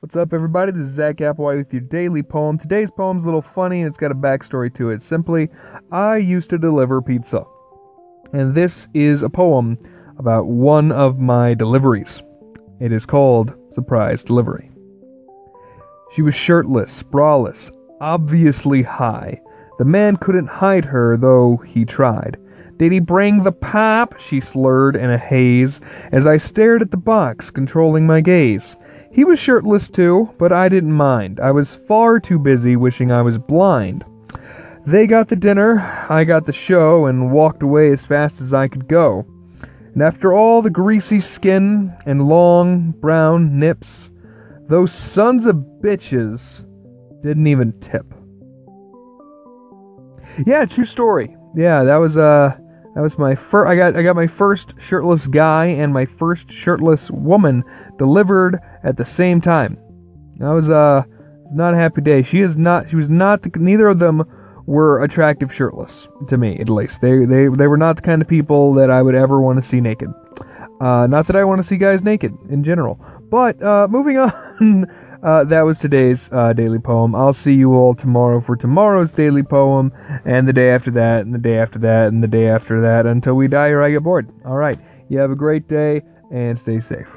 What's up, everybody? This is Zach Applewhite with your daily poem. Today's poem's a little funny and it's got a backstory to it. Simply, I used to deliver pizza. And this is a poem about one of my deliveries. It is called Surprise Delivery. She was shirtless, braless, obviously high. The man couldn't hide her, though he tried. Did he bring the pop? She slurred in a haze as I stared at the box, controlling my gaze. He was shirtless too, but I didn't mind. I was far too busy wishing I was blind. They got the dinner, I got the show, and walked away as fast as I could go. And after all the greasy skin and long brown nips, those sons of bitches didn't even tip. Yeah, true story. Yeah, that was uh that was my first I got I got my first shirtless guy and my first shirtless woman delivered at the same time. That was uh not a happy day. She is not. She was not. The, neither of them were attractive shirtless to me, at least. They they they were not the kind of people that I would ever want to see naked. Uh, not that I want to see guys naked in general. But uh, moving on. Uh, that was today's uh, daily poem. I'll see you all tomorrow for tomorrow's daily poem, and the day after that, and the day after that, and the day after that, until we die or I get bored. All right. You have a great day, and stay safe.